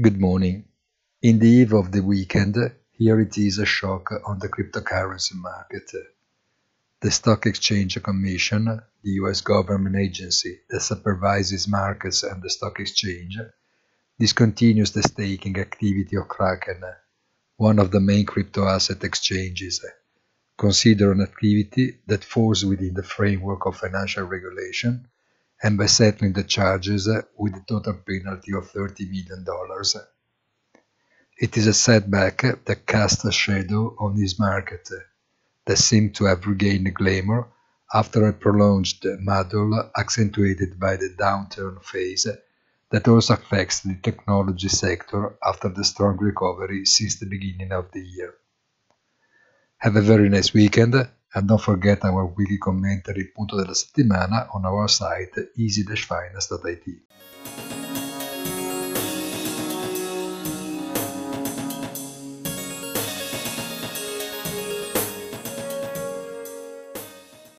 Good morning. In the eve of the weekend, here it is a shock on the cryptocurrency market. The Stock Exchange Commission, the US government agency that supervises markets and the stock exchange, discontinues the staking activity of Kraken, one of the main crypto asset exchanges, consider an activity that falls within the framework of financial regulation and by settling the charges with a total penalty of $30 million. It is a setback that casts a shadow on this market that seemed to have regained glamour after a prolonged muddle accentuated by the downturn phase that also affects the technology sector after the strong recovery since the beginning of the year. Have a very nice weekend and don't forget our weekly commentary punto della settimana on our site easy-finance.it.